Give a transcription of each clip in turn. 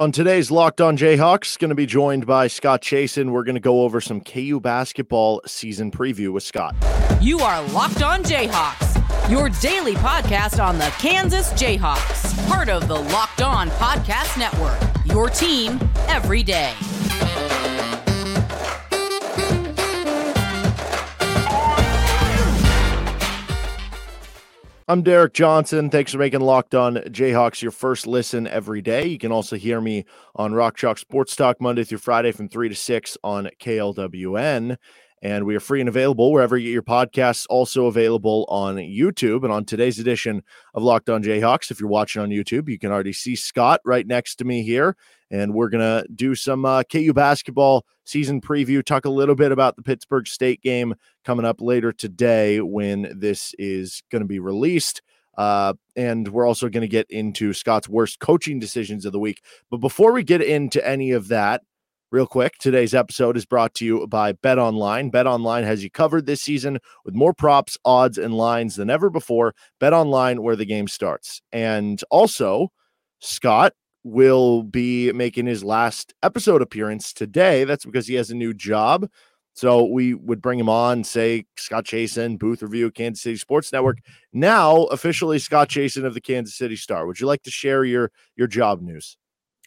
On today's Locked On Jayhawks, going to be joined by Scott Chasen. We're going to go over some KU basketball season preview with Scott. You are Locked On Jayhawks, your daily podcast on the Kansas Jayhawks, part of the Locked On Podcast Network. Your team every day. I'm Derek Johnson. Thanks for making Locked On Jayhawks your first listen every day. You can also hear me on Rock Chalk Sports Talk Monday through Friday from 3 to 6 on KLWN. And we are free and available wherever you get your podcasts, also available on YouTube. And on today's edition of Locked On Jayhawks, if you're watching on YouTube, you can already see Scott right next to me here and we're to do some uh, KU basketball season preview, talk a little bit about the Pittsburg State game coming up later today when this is going to be released. Uh, and we're also going to get into Scott's worst coaching decisions of the week. But before we get into any of that, real quick, today's episode is brought to you by BetOnline. Bet Online has you covered this season with more props, odds, and lines than ever before. BetOnline, where the game starts. And also, Scott will be making his last episode appearance today. That's because he has a new job. So we would bring him on, say Scott Chasen, booth review, Kansas City Sports Network. Now officially Scott Chasen of the Kansas City Star. Would you like to share your your job news?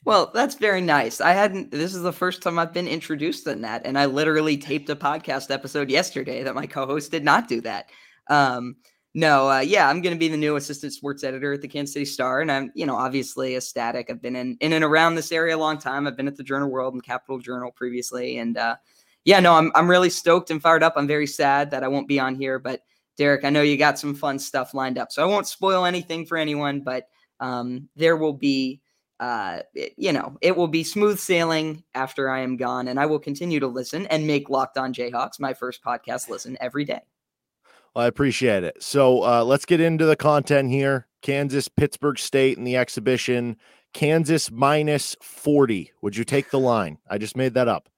Well, that's very nice. I hadn't. This is the first time I've been introduced in that, and I literally taped a podcast episode yesterday that my co-host did not do that. Um, no, uh, yeah, I'm going to be the new assistant sports editor at the Kansas City Star, and I'm, you know, obviously ecstatic. I've been in in and around this area a long time. I've been at the Journal World and Capital Journal previously, and uh, yeah, no, I'm I'm really stoked and fired up. I'm very sad that I won't be on here, but Derek, I know you got some fun stuff lined up, so I won't spoil anything for anyone, but um, there will be. Uh, it, you know, it will be smooth sailing after I am gone, and I will continue to listen and make Locked On Jayhawks my first podcast listen every day. I appreciate it. So uh, let's get into the content here. Kansas, Pittsburg State in the exhibition. Kansas minus 40. Would you take the line? I just made that up.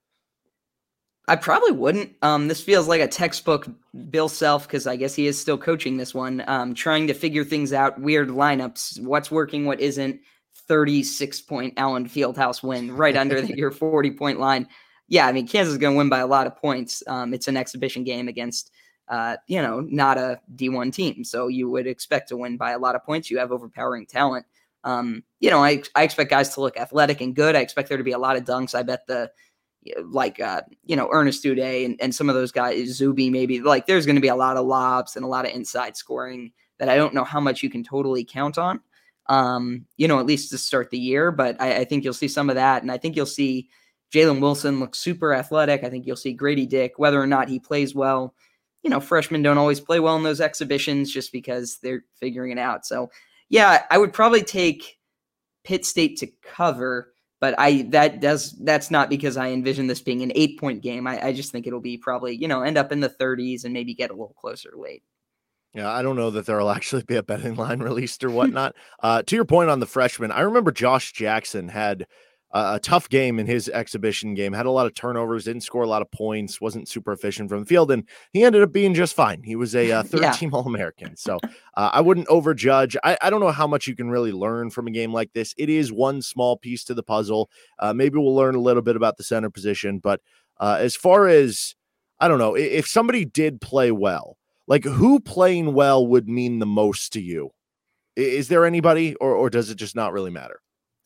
I probably wouldn't. Um, this feels like a textbook Bill Self because I guess he is still coaching this one, um, trying to figure things out, weird lineups, what's working, what isn't. 36 point Allen Fieldhouse win right under the, your 40 point line. Yeah, I mean, Kansas is going to win by a lot of points. Um, it's an exhibition game against uh, you know, not a D1 team. So you would expect to win by a lot of points. You have overpowering talent. Um, you know, I, I expect guys to look athletic and good. I expect there to be a lot of dunks. I bet the, like, uh, you know, Ernest Udeh and, and some of those guys, Zuby, maybe, like, there's going to be a lot of lobs and a lot of inside scoring that I don't know how much you can totally count on, um, you know, at least to start the year. But I, I think you'll see some of that. And I think you'll see Jalen Wilson look super athletic. I think you'll see Grady Dick, whether or not he plays well you know, freshmen don't always play well in those exhibitions just because they're figuring it out. So, yeah, I would probably take Pitt State to cover, but I that does that's not because I envision this being an eight point game. I, I just think it'll be probably you know end up in the 30s and maybe get a little closer late. Yeah, I don't know that there'll actually be a betting line released or whatnot. uh, to your point on the freshman, I remember Josh Jackson had a tough game in his exhibition game. Had a lot of turnovers, didn't score a lot of points, wasn't super efficient from the field, and he ended up being just fine. He was a uh, third yeah. team All American. So uh, I wouldn't overjudge. I, I, don't know how much you can really learn from a game like this. It is one small piece to the puzzle. Uh, maybe we'll learn a little bit about the center position, but uh, as far as I don't know, if somebody did play well, like who playing well would mean the most to you? Is there anybody, or or does it just not really matter?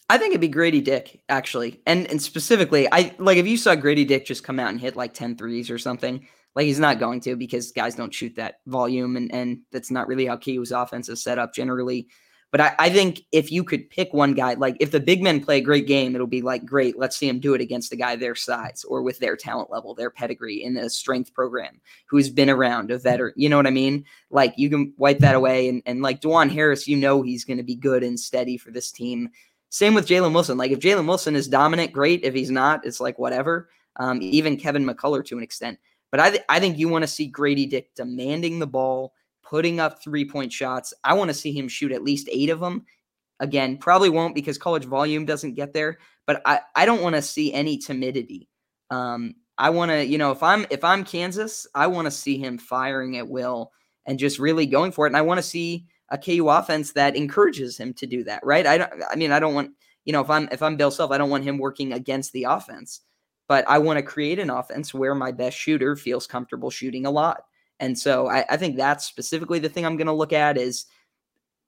I think it'd be Grady Dick, actually. And and specifically, I like if you saw Grady Dick just come out and hit like 10 threes or something, like he's not going to because guys don't shoot that volume and and that's not really how KU's offense is set up generally. But I, I think if you could pick one guy, like if the big men play a great game, it'll be like, great, let's see him do it against a guy their size or with their talent level, their pedigree in a strength program who's been around, a veteran. You know what I mean? Like you can wipe that away. And, and like Dajuan Harris, you know he's going to be good and steady for this team. Same with Jalen Wilson. Like if Jalen Wilson is dominant, great. If he's not, it's like whatever. Um, even Kevin McCullar to an extent. But I, th- I think you want to see Grady Dick demanding the ball, putting up three point shots. I want to see him shoot at least eight of them. Again, probably won't because college volume doesn't get there. But I, I don't want to see any timidity. Um, I want to, you know, if I'm if I'm Kansas, I want to see him firing at will and just really going for it. And I want to see a KU offense that encourages him to do that, right? I don't I mean, I don't want, you know, if I'm if I'm Bill Self, I don't want him working against the offense, but I want to create an offense where my best shooter feels comfortable shooting a lot. And so I, I think that's specifically the thing I'm going to look at is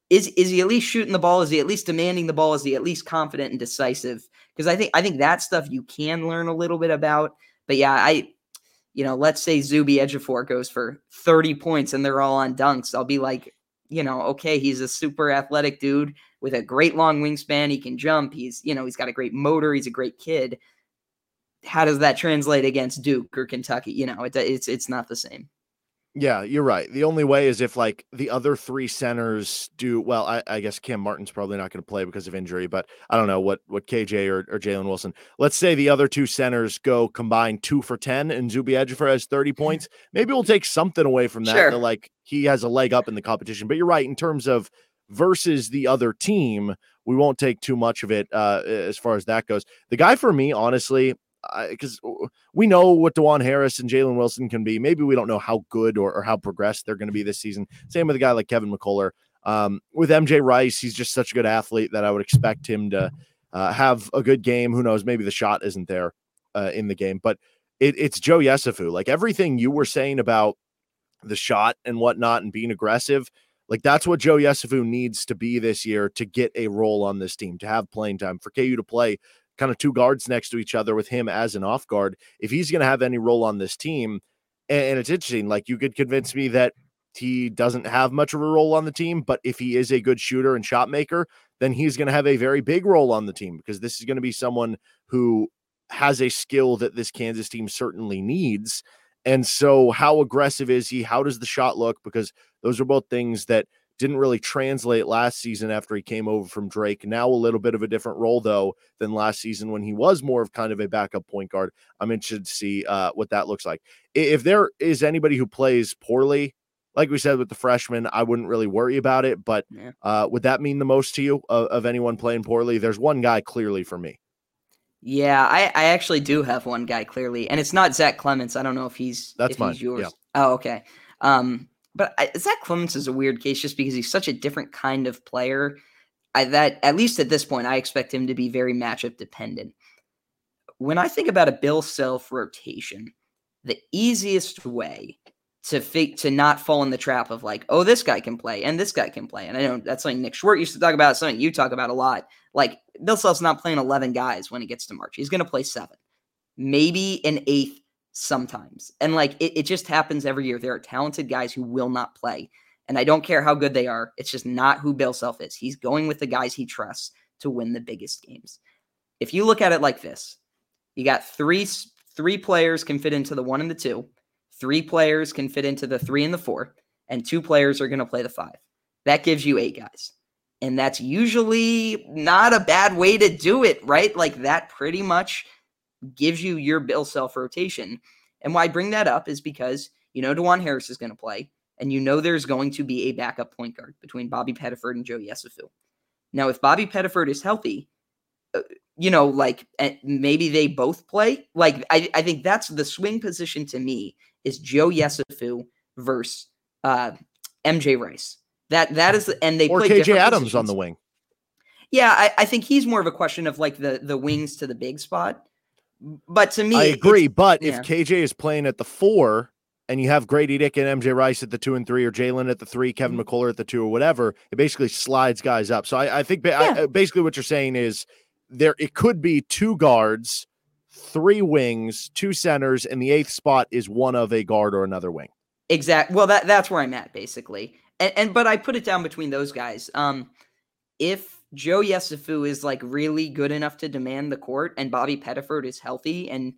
is is he at least shooting the ball? Is he at least demanding the ball? Is he at least confident and decisive? Because I think I think that stuff you can learn a little bit about. But yeah, I you know, let's say Zuby Ejiofor goes for 30 points and they're all on dunks. I'll be like, you know, okay, he's a super athletic dude with a great long wingspan. He can jump. He's, you know, he's got a great motor. He's a great kid. How does that translate against Duke or Kentucky? You know, it, it's it's not the same. Yeah, you're right. The only way is if like the other three centers do well. I, I guess Cam Martin's probably not going to play because of injury, but I don't know what what KJ or, or Jalen Wilson. Let's say the other two centers go combined two for ten, and Zuby Ejiofor has thirty points. Maybe we'll take something away from that. Sure. that, like he has a leg up in the competition. But you're right in terms of versus the other team. We won't take too much of it uh, as far as that goes. The guy for me, honestly, because we know what Dajuan Harris and Jalen Wilson can be. Maybe we don't know how good or, or how progressed they're going to be this season. Same with a guy like Kevin McCullar. Um, with MJ Rice, he's just such a good athlete that I would expect him to uh, have a good game. Who knows? Maybe the shot isn't there uh, in the game, but it, it's Joe Yesufu. Like everything you were saying about the shot and whatnot and being aggressive, like that's what Joe Yesufu needs to be this year to get a role on this team, to have playing time for KU to play kind of two guards next to each other with him as an off guard. If he's going to have any role on this team, and, and it's interesting, like you could convince me that he doesn't have much of a role on the team, but if he is a good shooter and shot maker, then he's going to have a very big role on the team because this is going to be someone who has a skill that this Kansas team certainly needs. And so, how aggressive is he? How does the shot look? Because those are both things that didn't really translate last season after he came over from Drake. Now a little bit of a different role though than last season when he was more of kind of a backup point guard. I'm interested to see uh, what that looks like. If there is anybody who plays poorly, like we said with the freshman, I wouldn't really worry about it. But Yeah. uh, would that mean the most to you of, of anyone playing poorly? There's one guy clearly for me. Yeah, I, I actually do have one guy clearly, and it's not Zach Clements. I don't know if he's That's if mine, he's yours. yeah. Oh, okay. Um, but I, Zach Clements is a weird case just because he's such a different kind of player. I that at least at this point, I expect him to be very matchup dependent. When I think about a Bill Self rotation, the easiest way to fake to not fall in the trap of like, oh, this guy can play and this guy can play. And I know that's something Nick Schwartz used to talk about, something you talk about a lot. Like Bill Self's not playing 11 guys when he gets to March. He's going to play seven, maybe an eighth sometimes. And like it, it just happens every year. There are talented guys who will not play. And I don't care how good they are. It's just not who Bill Self is. He's going with the guys he trusts to win the biggest games. If you look at it like this, you got three three players can fit into the one and the two, three players can fit into the three and the four, and two players are going to play the five. That gives you eight guys. And that's usually not a bad way to do it, right? Like that pretty much gives you your Bill Self rotation. And why I bring that up is because you know Dajuan Harris is going to play, and you know there's going to be a backup point guard between Bobby Pettiford and Joe Yesufu. Now, if Bobby Pettiford is healthy, uh, you know, like eh, maybe they both play. Like I, I think that's the swing position to me is Joe Yesufu versus uh, MJ Rice. That that is, and they Or play KJ Adams on the wing. Yeah, I, I think he's more of a question of like the the wings to the big spot. But to me, I agree. But yeah. if KJ is playing at the four and you have Grady Dick and MJ Rice at the two and three, or Jalen at the three, Kevin Mm-hmm. McCullar at the two, or whatever, it basically slides guys up. So I, I think ba- Yeah. uh, basically what you're saying is there it could be two guards, three wings, two centers, and the eighth spot is one of a guard or another wing. Exactly. Well, that that's where I'm at basically. And, and but I put it down between those guys. Um, if Joe Yesufu is like really good enough to demand the court, and Bobby Pettiford is healthy, and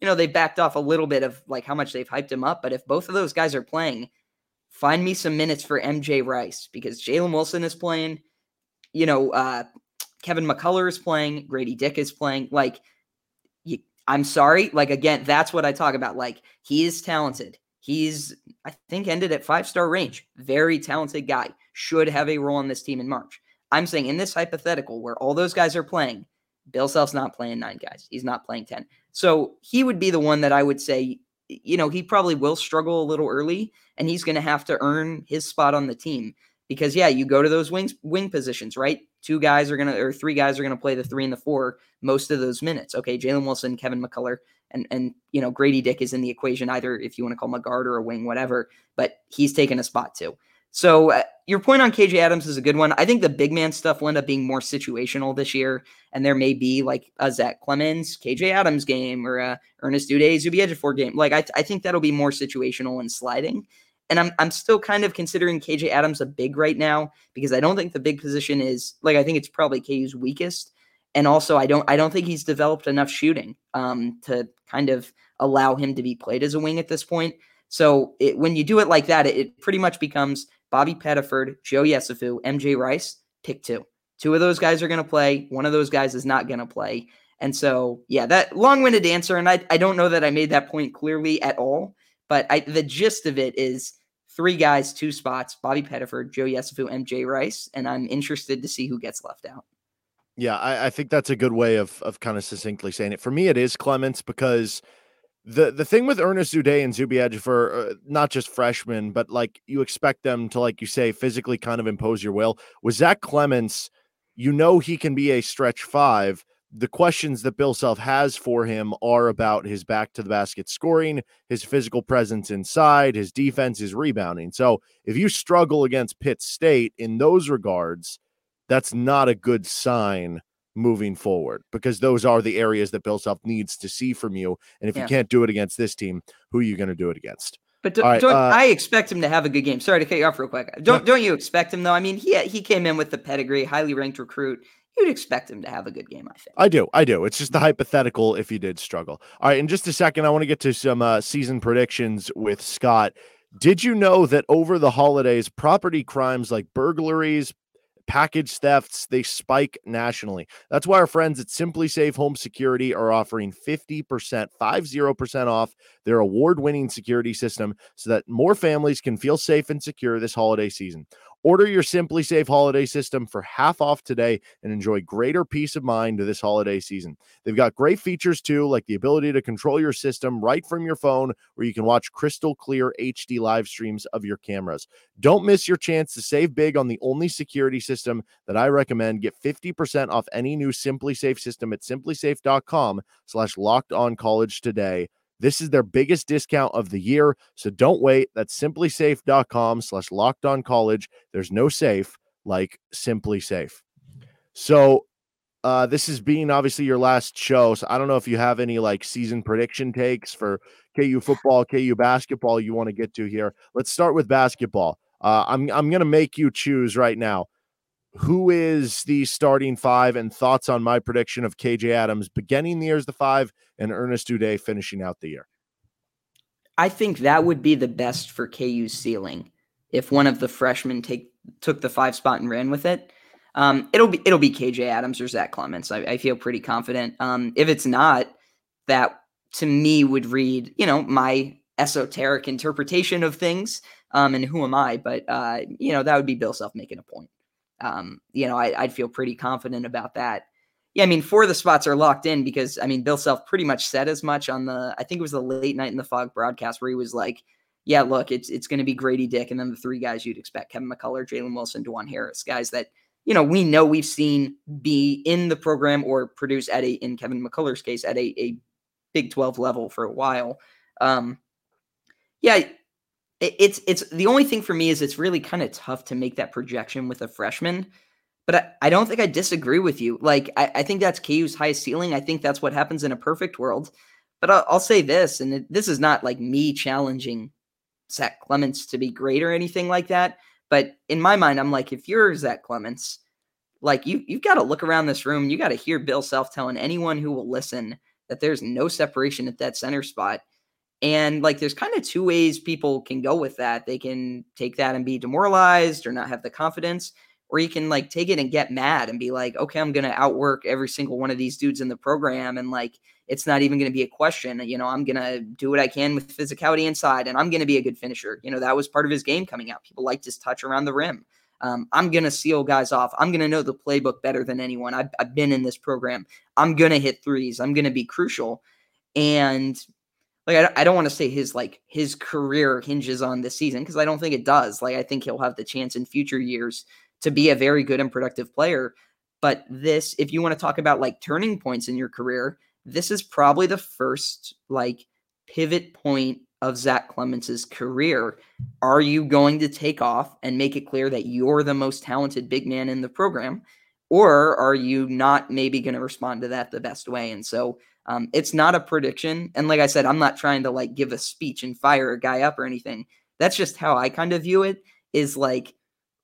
you know they backed off a little bit of like how much they've hyped him up, but if both of those guys are playing, find me some minutes for MJ Rice because Jalen Wilson is playing. You know, uh, Kevin McCullar is playing. Grady Dick is playing. Like, you, I'm sorry. Like again, that's what I talk about. Like he is talented. He's I think ended at five star range. Very talented guy. Should have a role on this team in March. I'm saying in this hypothetical where all those guys are playing, Bill Self's not playing nine guys. He's not playing 10. So he would be the one that I would say, you know, he probably will struggle a little early and he's going to have to earn his spot on the team because, yeah, you go to those wings, wing positions, right? two guys are gonna or three guys are gonna play the three and the four most of those minutes. Okay, Jalen Wilson, Kevin McCullar, and and you know Grady Dick is in the equation either if you want to call him a guard or a wing, whatever. But he's taken a spot too. So uh, your point on KJ Adams is a good one. I think the big man stuff will end up being more situational this year, and there may be like a Zach Clements, KJ Adams game, or a Ernest Udeh, Zuby Ejiofor game. Like I, I think that'll be more situational and sliding. And I'm I'm still kind of considering KJ Adams a big right now because I don't think the big position is like I think it's probably KU's weakest. And also I don't I don't think he's developed enough shooting um, to kind of allow him to be played as a wing at this point. So it, when you do it like that, it, it pretty much becomes Bobby Pettiford, Joe Yesufu, MJ Rice, pick two. Two of those guys are going to play. One of those guys is not going to play. And so, yeah, that long winded answer. And I, I don't know that I made that point clearly at all, but I, the gist of it is three guys, two spots Bobby Pettiford, Joe Yesufu, MJ Rice. And I'm interested to see who gets left out. Yeah, I, I think that's a good way of, of kind of succinctly saying it. For me, it is Clements because the the thing with Ernest Udeh and Zuby Ejiofor, uh, not just freshmen, but like you expect them to, like you say, physically kind of impose your will. With Zach Clements, you know he can be a stretch five. The questions that Bill Self has for him are about his back to the basket scoring, his physical presence inside, his defense, his rebounding. So if you struggle against Pitt State in those regards, that's not a good sign moving forward because those are the areas that Bill Self needs to see from you. And if yeah. you can't do it against this team, who are you going to do it against? But do, right, don't, uh, I expect him to have a good game. Sorry to cut you off real quick. Don't don't you expect him though? I mean, he he came in with the pedigree, highly ranked recruit. You'd expect him to have a good game. I think. I do. I do. It's just the hypothetical if he did struggle. All right. In just a second, I want to get to some uh, season predictions with Scott. Did you know that over the holidays, property crimes like burglaries, package thefts they spike nationally. That's why our friends at SimpliSafe home security are offering 50% 50% off their award-winning security system so that more families can feel safe and secure this holiday season Order your SimpliSafe holiday system for half off today and enjoy greater peace of mind this holiday season. They've got great features too, like the ability to control your system right from your phone, where you can watch crystal clear HD live streams of your cameras. Don't miss your chance to save big on the only security system that I recommend. Get 50% off any new SimpliSafe system at simplisafe.com slash locked on college today. This is their biggest discount of the year. So don't wait. That's simplisafe.com slash locked on college. There's no safe like SimpliSafe. So uh this is being obviously your last show. So I don't know if you have any like season prediction takes for KU football, KU basketball you want to get to here. Let's start with basketball. Uh I'm I'm gonna make you choose right now who is the starting five and thoughts on my prediction of KJ Adams beginning the year as the five and Ernest Udeh finishing out the year? I think that would be the best for KU's ceiling if one of the freshmen take took the five spot and ran with it. Um, it'll be it'll be KJ Adams or Zach Clements. I, I feel pretty confident. Um, if it's not, that to me would read, you know, my esoteric interpretation of things. Um, and who am I? But uh, you know, that would be Bill Self making a point um, you know, I, would feel pretty confident about that. Yeah, I mean, four of the spots are locked in because I mean, Bill Self pretty much said as much on the I think it was the late night in the Phog broadcast where he was like, "Yeah, look, it's it's going to be Grady Dick, and then the three guys you'd expect: Kevin McCullar, Jalen Wilson, Dajuan Harris, guys that you know we know we've seen be in the program or produce at a in Kevin McCullar's case at a, a Big Twelve level for a while." Um, yeah, it's it's the only thing for me is it's really kind of tough to make that projection with a freshman. But I, I don't think I disagree with you. Like I, I think that's KU's highest ceiling. I think that's what happens in a perfect world. But I'll, I'll say this, and it, this is not like me challenging Zach Clements to be great or anything like that. But in my mind, I'm like, if you're Zach Clements, like you you've got to look around this room. You got to hear Bill Self telling anyone who will listen that there's no separation at that center spot. And like, there's kind of two ways people can go with that. They can take that and be demoralized or not have the confidence, or you can like take it and get mad and be like, okay, I'm going to outwork every single one of these dudes in the program. And like, it's not even going to be a question. You know, I'm going to do what I can with physicality inside and I'm going to be a good finisher. You know, that was part of his game coming out. People liked his touch around the rim. Um, I'm going to seal guys off. I'm going to know the playbook better than anyone. I've, I've been in this program. I'm going to hit threes. I'm going to be crucial. And like I, I don't want to say his like his career hinges on this season because I don't think it does. Like I think he'll have the chance in future years to be a very good and productive player. But this, if you want to talk about like turning points in your career, this is probably the first like pivot point of Zach Clements's career. Are you going to take off and make it clear that you're the most talented big man in the program? Or are you not maybe going to respond to that the best way? And so um, it's not a prediction. And like I said, I'm not trying to like give a speech and fire a guy up or anything. That's just how I kind of view it is like,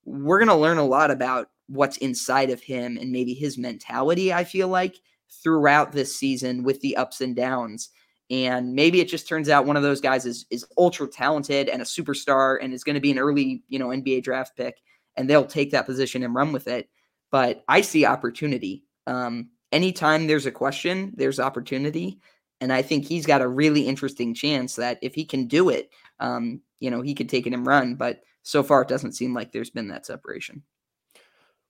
we're going to learn a lot about what's inside of him and maybe his mentality, I feel like, throughout this season with the ups and downs. And maybe it just turns out one of those guys is is ultra talented and a superstar and is going to be an early, you know, NBA draft pick, and they'll take that position and run with it. But I see opportunity. Um, anytime there's a question, there's opportunity. And I think he's got a really interesting chance that if he can do it, um, you know, he could take it and run. But so far, it doesn't seem like there's been that separation.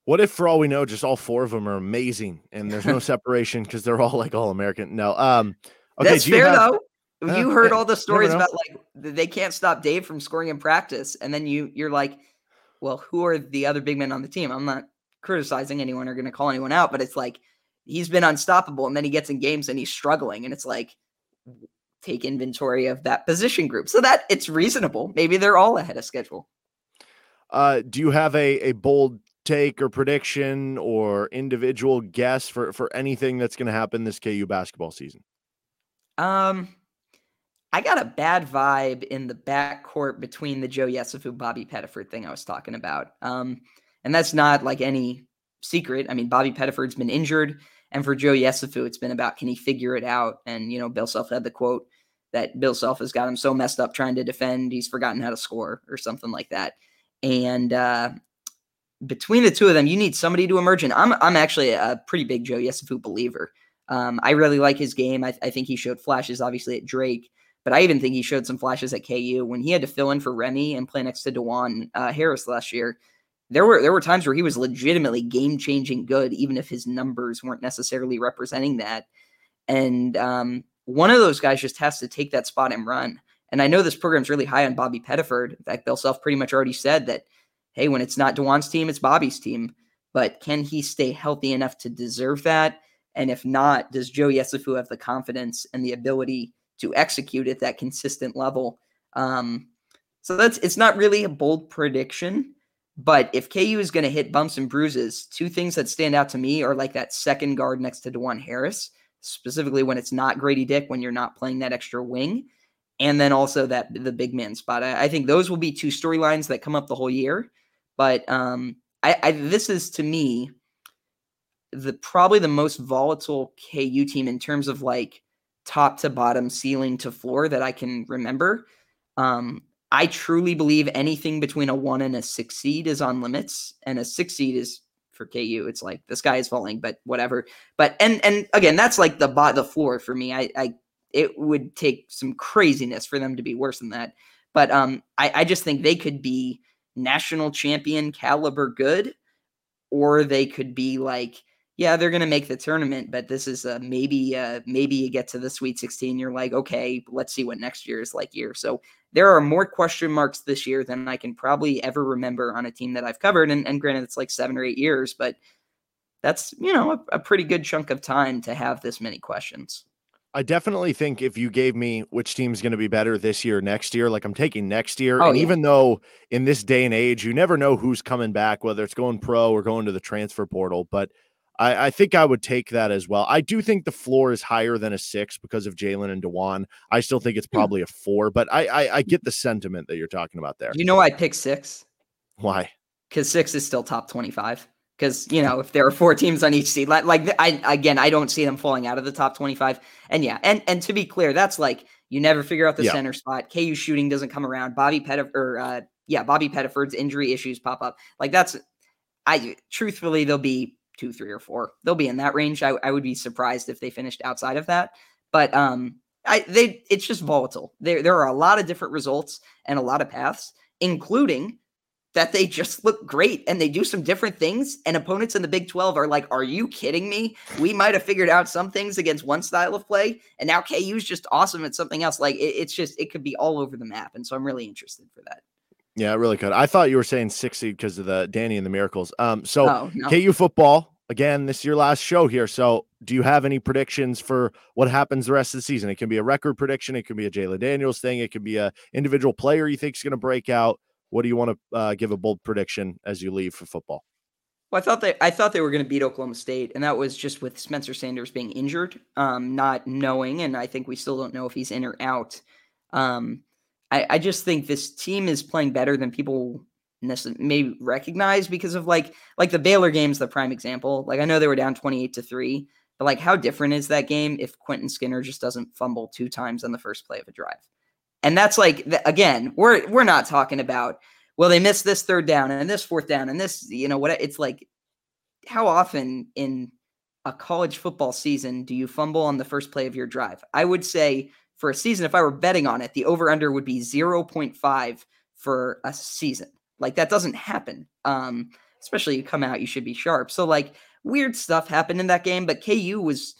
What if, for all we know, just all four of them are amazing and there's no separation because they're all like all American? No. Um, okay, That's fair have, though. Uh, you heard all the stories about like they can't stop Dave from scoring in practice, and then you you're like, well, who are the other big men on the team? I'm not criticizing anyone or going to call anyone out, but it's like he's been unstoppable, and then he gets in games and he's struggling, and it's like take inventory of that position group so that it's reasonable. Maybe they're all ahead of schedule. Uh, do you have a a bold take or prediction or individual guess for for anything that's going to happen this KU basketball season? Um, I got a bad vibe in the backcourt between the Joe Yesufu Bobby Pettiford thing I was talking about. Um, and that's not like any secret. I mean, Bobby Pettiford's been injured, and for Joe Yesufu, it's been about can he figure it out? And you know, Bill Self had the quote that Bill Self has got him so messed up trying to defend, he's forgotten how to score or something like that. And uh, between the two of them, you need somebody to emerge. And I'm I'm actually a pretty big Joe Yesufu believer. Um, I really like his game. I, I, think he showed flashes, obviously at Drake, but I even think he showed some flashes at KU when he had to fill in for Remy and play next to Dajuan uh, Harris last year. There were there were times where he was legitimately game changing good, even if his numbers weren't necessarily representing that. And um, one of those guys just has to take that spot and run. And I know this program's really high on Bobby Pettiford. In fact, Bill Self pretty much already said that hey, when it's not Dajuan's team, it's Bobby's team. But can he stay healthy enough to deserve that? And if not, does Joe Yesufu have the confidence and the ability to execute at that consistent level? Um, so that's it's not really a bold prediction, but if KU is going to hit bumps and bruises, two things that stand out to me are like that second guard next to Dajuan Harris, specifically when it's not Grady Dick, when you're not playing that extra wing, and then also that the big man spot. I, I think those will be two storylines that come up the whole year. But um, I, I this is to me the probably the most volatile KU team in terms of like top to bottom, ceiling to floor that I can remember. Um, I truly believe anything between a one and a six seed is on limits, and a six seed is for KU. It's like the sky is falling, but whatever. But and and again, that's like the bot the floor for me. I I it would take some craziness for them to be worse than that. But um, I I just think they could be national champion caliber good, or they could be like, yeah, they're gonna make the tournament, but this is a maybe uh maybe you get to the Sweet 16, you're like, okay, let's see what next year is like year. So there are more question marks this year than I can probably ever remember on a team that I've covered. And, and granted, it's like seven or eight years, but that's you know a, a pretty good chunk of time to have this many questions. I definitely think if you gave me which team's going to be better this year, next year, like I'm taking next year. Oh, and yeah. even though in this day and age, you never know who's coming back, whether it's going pro or going to the transfer portal, but I, I think I would take that as well. I do think the floor is higher than a six because of Jalen and Dajuan. I still think it's hmm. probably a four, but I, I, I get the sentiment that you're talking about there. You know, I pick six. Why? Because six is still top 25 because you know if there are four teams on each seed like, like i again i don't see them falling out of the top 25 and yeah and and to be clear that's like you never figure out the yeah. center spot ku shooting doesn't come around bobby pettiford or uh, yeah bobby pettiford's injury issues pop up like that's i truthfully they'll be two three or four they'll be in that range i, I would be surprised if they finished outside of that but um i they it's just volatile there there are a lot of different results and a lot of paths including that they just look great and they do some different things. And opponents in the Big 12 are like, Are you kidding me? We might have figured out some things against one style of play. And now KU is just awesome at something else. Like it, it's just, it could be all over the map. And so I'm really interested for that. Yeah, it really could. I thought you were saying 60 because of the Danny and the Miracles. Um, so oh, no. KU football again, this is your last show here. So, do you have any predictions for what happens the rest of the season? It can be a record prediction, it can be a Jalon Daniels thing, it can be a individual player you think is going to break out. What do you want to uh, give a bold prediction as you leave for football? Well, I thought they I thought they were going to beat Oklahoma State, and that was just with Spencer Sanders being injured, um, not knowing, and I think we still don't know if he's in or out. Um, I, I just think this team is playing better than people may recognize because of like like the Baylor game's the prime example. Like I know they were down 28 to 3, but like how different is that game if Quentin Skinner just doesn't fumble two times on the first play of a drive? And that's like again, we're we're not talking about well they missed this third down and this fourth down and this you know what it's like how often in a college football season do you fumble on the first play of your drive? I would say for a season if I were betting on it, the over under would be 0.5 for a season. Like that doesn't happen. Um, especially you come out, you should be sharp. So like weird stuff happened in that game, but KU was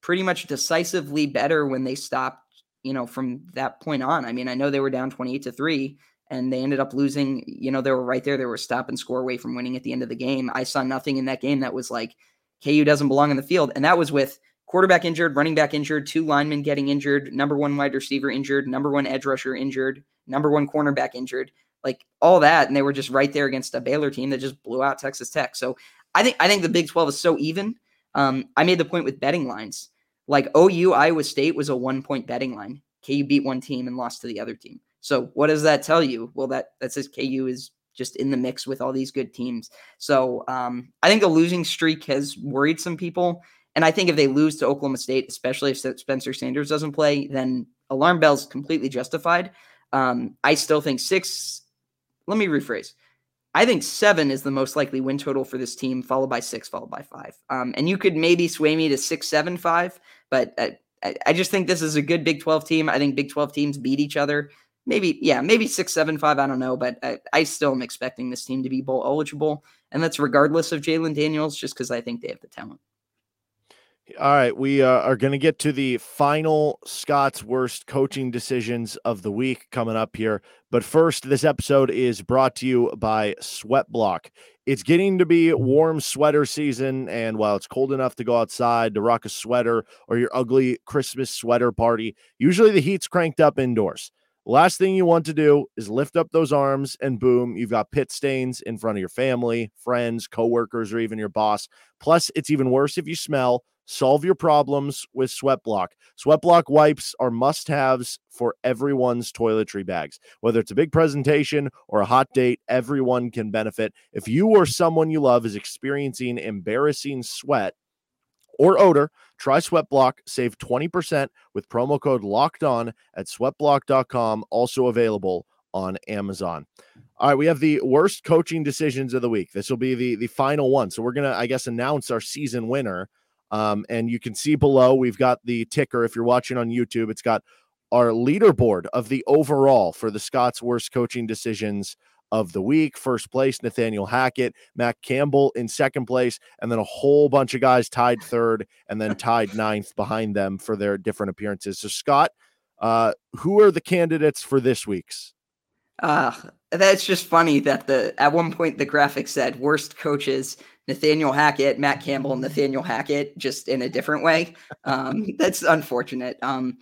pretty much decisively better when they stopped, you know, from that point on. I mean, I know they were down 28 to 3 and they ended up losing, you know, they were right there. They were stop and score away from winning at the end of the game. I saw nothing in that game that was like KU doesn't belong in the field. And that was with quarterback injured, running back injured, two linemen getting injured, number one wide receiver injured, number one edge rusher injured, number one cornerback injured like all that, and they were just right there against a Baylor team that just blew out Texas Tech. So I think I think the Big 12 is so even. Um, I made the point with betting lines. Like OU Iowa State was a one point betting line. KU beat one team and lost to the other team. So what does that tell you? Well, that that says KU is just in the mix with all these good teams. So um, I think the losing streak has worried some people. And I think if they lose to Oklahoma State, especially if Spencer Sanders doesn't play, then alarm bells completely justified. Um, I still think six let me rephrase. I think seven is the most likely win total for this team, followed by six, followed by five. Um, and you could maybe sway me to six, seven, five, but I, I just think this is a good Big 12 team. I think Big 12 teams beat each other. Maybe, yeah, maybe six, seven, five. I don't know, but I, I still am expecting this team to be bowl eligible. And that's regardless of Jalon Daniels, just because I think they have the talent. All right, we uh, are going to get to the final Scott's worst coaching decisions of the week coming up here. But first, this episode is brought to you by SweatBlock. It's getting to be warm sweater season, and while it's cold enough to go outside to rock a sweater or your ugly Christmas sweater party, usually the heat's cranked up indoors. Last thing you want to do is lift up those arms and boom, you've got pit stains in front of your family, friends, coworkers, or even your boss. Plus, it's even worse if you smell Solve your problems with Sweatblock. Sweatblock wipes are must haves for everyone's toiletry bags. Whether it's a big presentation or a hot date, everyone can benefit. If you or someone you love is experiencing embarrassing sweat, or odor, try Sweatblock. Save 20% with promo code locked on at sweatblock.com, also available on Amazon. All right, we have the worst coaching decisions of the week. This will be the the final one. So we're going to I guess announce our season winner um, and you can see below, we've got the ticker. If you're watching on YouTube, it's got our leaderboard of the overall for the Scott's worst coaching decisions of the week. First place, Nathaniel Hackett, Matt Campbell in second place, and then a whole bunch of guys tied third and then tied ninth behind them for their different appearances. So, Scott, uh, who are the candidates for this week's? Uh, that's just funny that the at one point the graphic said worst coaches Nathaniel Hackett, Matt Campbell, Nathaniel Hackett, just in a different way. Um, that's unfortunate. Um,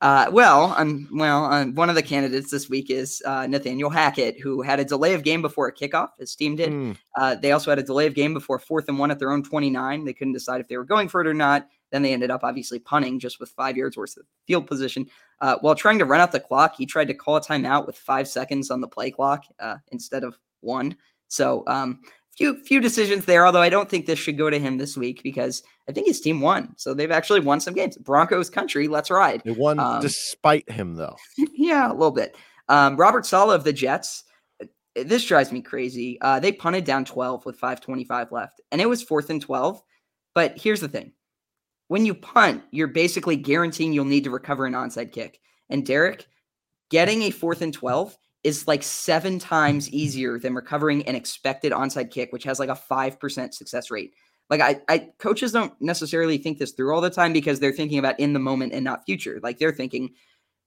uh, well, um, well, uh, one of the candidates this week is uh, Nathaniel Hackett, who had a delay of game before a kickoff. His team did. Mm. they also had a delay of game before fourth and one at their own 29. They couldn't decide if they were going for it or not. Then they ended up obviously punting just with five yards worth of field position. Uh, while trying to run out the clock, he tried to call a timeout with five seconds on the play clock uh, instead of one. So um, few few decisions there. Although I don't think this should go to him this week because I think his team won, so they've actually won some games. Broncos country, let's ride. They won um, despite him, though. yeah, a little bit. Um, Robert Saleh of the Jets. Uh, this drives me crazy. Uh, they punted down 12 with 5:25 left, and it was fourth and 12. But here's the thing: when you punt, you're basically guaranteeing you'll need to recover an onside kick. And Derek, getting a fourth and 12 is like seven times easier than recovering an expected onside kick, which has like a 5% success rate. Like I, I coaches don't necessarily think this through all the time because they're thinking about in the moment and not future. Like they're thinking,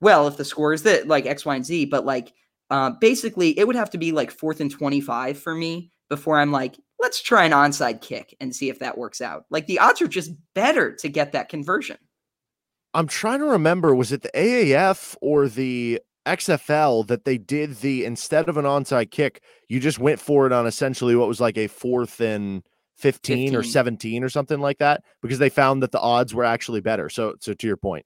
well, if the score is that like X, Y, and Z, but like uh, basically it would have to be like fourth and 25 for me before I'm like, let's try an onside kick and see if that works out. Like the odds are just better to get that conversion. I'm trying to remember was it the AAF or the XFL that they did the instead of an onside kick, you just went for it on essentially what was like a fourth and 15, 15, or 17 or something like that because they found that the odds were actually better. So so to your point.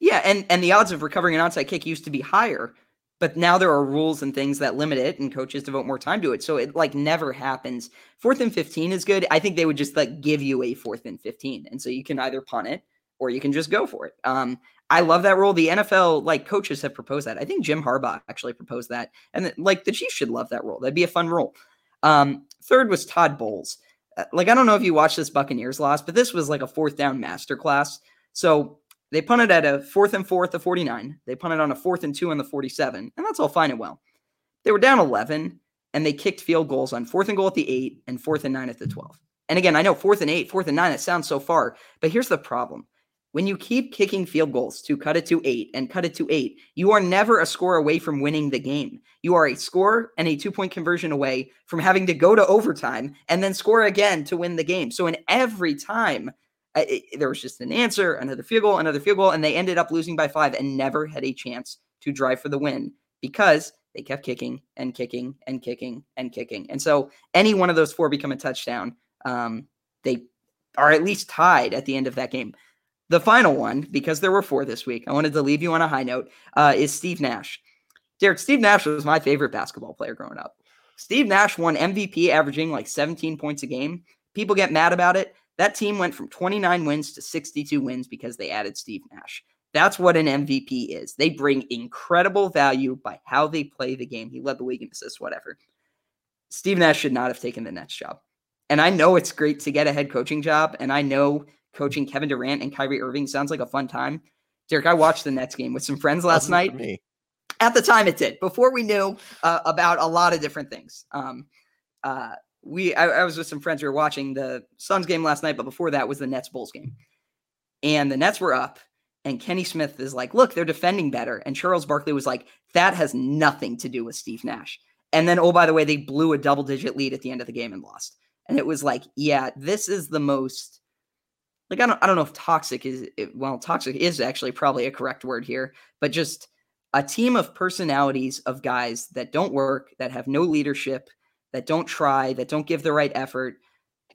Yeah, and and the odds of recovering an onside kick used to be higher, but now there are rules and things that limit it and coaches devote more time to it. So it like never happens. Fourth and 15 is good. I think they would just like give you a fourth and 15. And so you can either punt it or you can just go for it. Um, I love that rule. The NFL like coaches have proposed that. I think Jim Harbaugh actually proposed that, and like the Chiefs should love that rule. That'd be a fun rule. Um, third was Todd Bowles. Uh, like I don't know if you watched this Buccaneers loss, but this was like a fourth down masterclass. So they punted at a fourth and fourth to 49. They punted on a fourth and two on the 47, and that's all fine and well. They were down 11, and they kicked field goals on fourth and goal at the eight and fourth and nine at the 12. And again, I know fourth and eight, fourth and nine, it sounds so far, but here's the problem when you keep kicking field goals to cut it to eight and cut it to eight, you are never a score away from winning the game. You are a score and a two point conversion away from having to go to overtime and then score again to win the game. So, in every time, uh, it, there was just an answer, another field goal, another field goal, and they ended up losing by five and never had a chance to drive for the win because they kept kicking and kicking and kicking and kicking. And so, any one of those four become a touchdown, um, they are at least tied at the end of that game. The final one, because there were four this week, I wanted to leave you on a high note, uh, is Steve Nash. Derek, Steve Nash was my favorite basketball player growing up. Steve Nash won MVP, averaging like 17 points a game. People get mad about it. That team went from 29 wins to 62 wins because they added Steve Nash. That's what an MVP is. They bring incredible value by how they play the game. He led the league in assists, whatever. Steve Nash should not have taken the Nets job. And I know it's great to get a head coaching job. And I know coaching Kevin Durant and Kyrie Irving sounds like a fun time. Derek, I watched the Nets game with some friends last night. At the time, it did. Before we knew uh, about a lot of different things. Um, uh, we, I, I was with some friends. We were watching the Suns game last night, but before that was the Nets Bulls game, and the Nets were up. And Kenny Smith is like, "Look, they're defending better." And Charles Barkley was like, "That has nothing to do with Steve Nash." And then, oh, by the way, they blew a double digit lead at the end of the game and lost. And it was like, yeah, this is the most like I don't I don't know if toxic is well toxic is actually probably a correct word here, but just a team of personalities of guys that don't work, that have no leadership, that don't try, that don't give the right effort,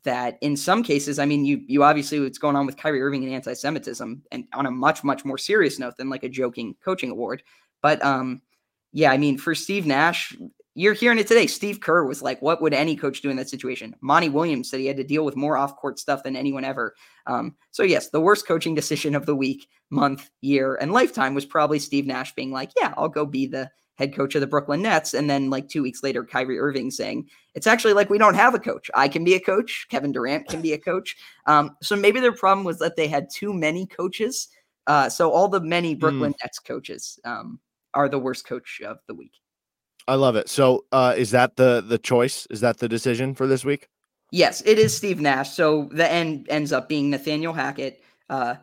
that in some cases, I mean, you you obviously what's going on with Kyrie Irving and anti-Semitism, and on a much much more serious note than like a joking coaching award, but um, yeah, I mean, for Steve Nash, you're hearing it today. Steve Kerr was like, "What would any coach do in that situation?" Monty Williams said he had to deal with more off-court stuff than anyone ever. Um, so yes, the worst coaching decision of the week, month, year, and lifetime was probably Steve Nash being like, "Yeah, I'll go be the head coach of the Brooklyn Nets," and then like two weeks later, Kyrie Irving saying, "It's actually like we don't have a coach. I can be a coach. Kevin Durant can be a coach." Um, so maybe their problem was that they had too many coaches. Uh, so all the many Brooklyn mm. Nets coaches um, are the worst coach of the week. I love it. So, uh, is that the the choice? Is that the decision for this week? Yes, it is Steve Nash. So the end ends up being Nathaniel Hackett uh,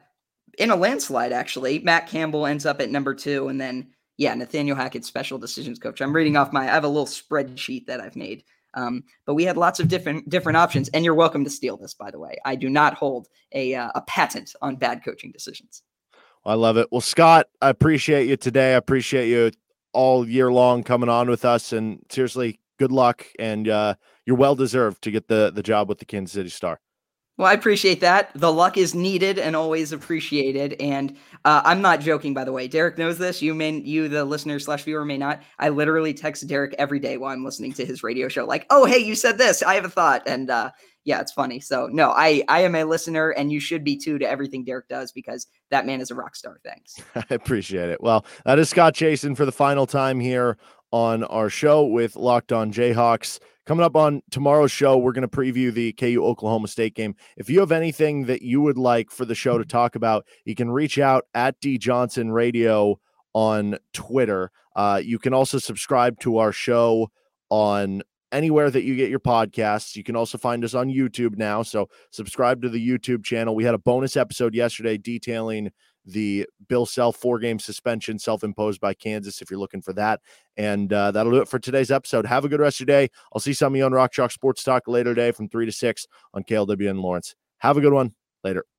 in a landslide. Actually, Matt Campbell ends up at number two, and then yeah, Nathaniel Hackett, special decisions coach. I'm reading off my. I have a little spreadsheet that I've made. Um, but we had lots of different different options, and you're welcome to steal this. By the way, I do not hold a uh, a patent on bad coaching decisions. I love it. Well, Scott, I appreciate you today. I appreciate you all year long coming on with us. And seriously, good luck. And uh, you're well deserved to get the, the job with the Kansas City Star. Well, I appreciate that. The luck is needed and always appreciated. And uh, I'm not joking, by the way. Derek knows this. You may, you, the listener slash viewer, may not. I literally text Derek every day while I'm listening to his radio show, like, "Oh, hey, you said this. I have a thought." And uh, yeah, it's funny. So no, I I am a listener, and you should be too to everything Derek does because that man is a rock star. Thanks. I appreciate it. Well, that is Scott Chasen for the final time here on our show with Locked On Jayhawks. Coming up on tomorrow's show, we're going to preview the KU Oklahoma State game. If you have anything that you would like for the show to talk about, you can reach out at D Johnson Radio on Twitter. Uh, you can also subscribe to our show on anywhere that you get your podcasts. You can also find us on YouTube now. So subscribe to the YouTube channel. We had a bonus episode yesterday detailing the Bill Self four game suspension self imposed by Kansas if you're looking for that. And uh, that'll do it for today's episode. Have a good rest of your day. I'll see some of you on Rock Chalk Sports Talk later today from 3 to 6 on KLWN Lawrence. Have a good one. Later.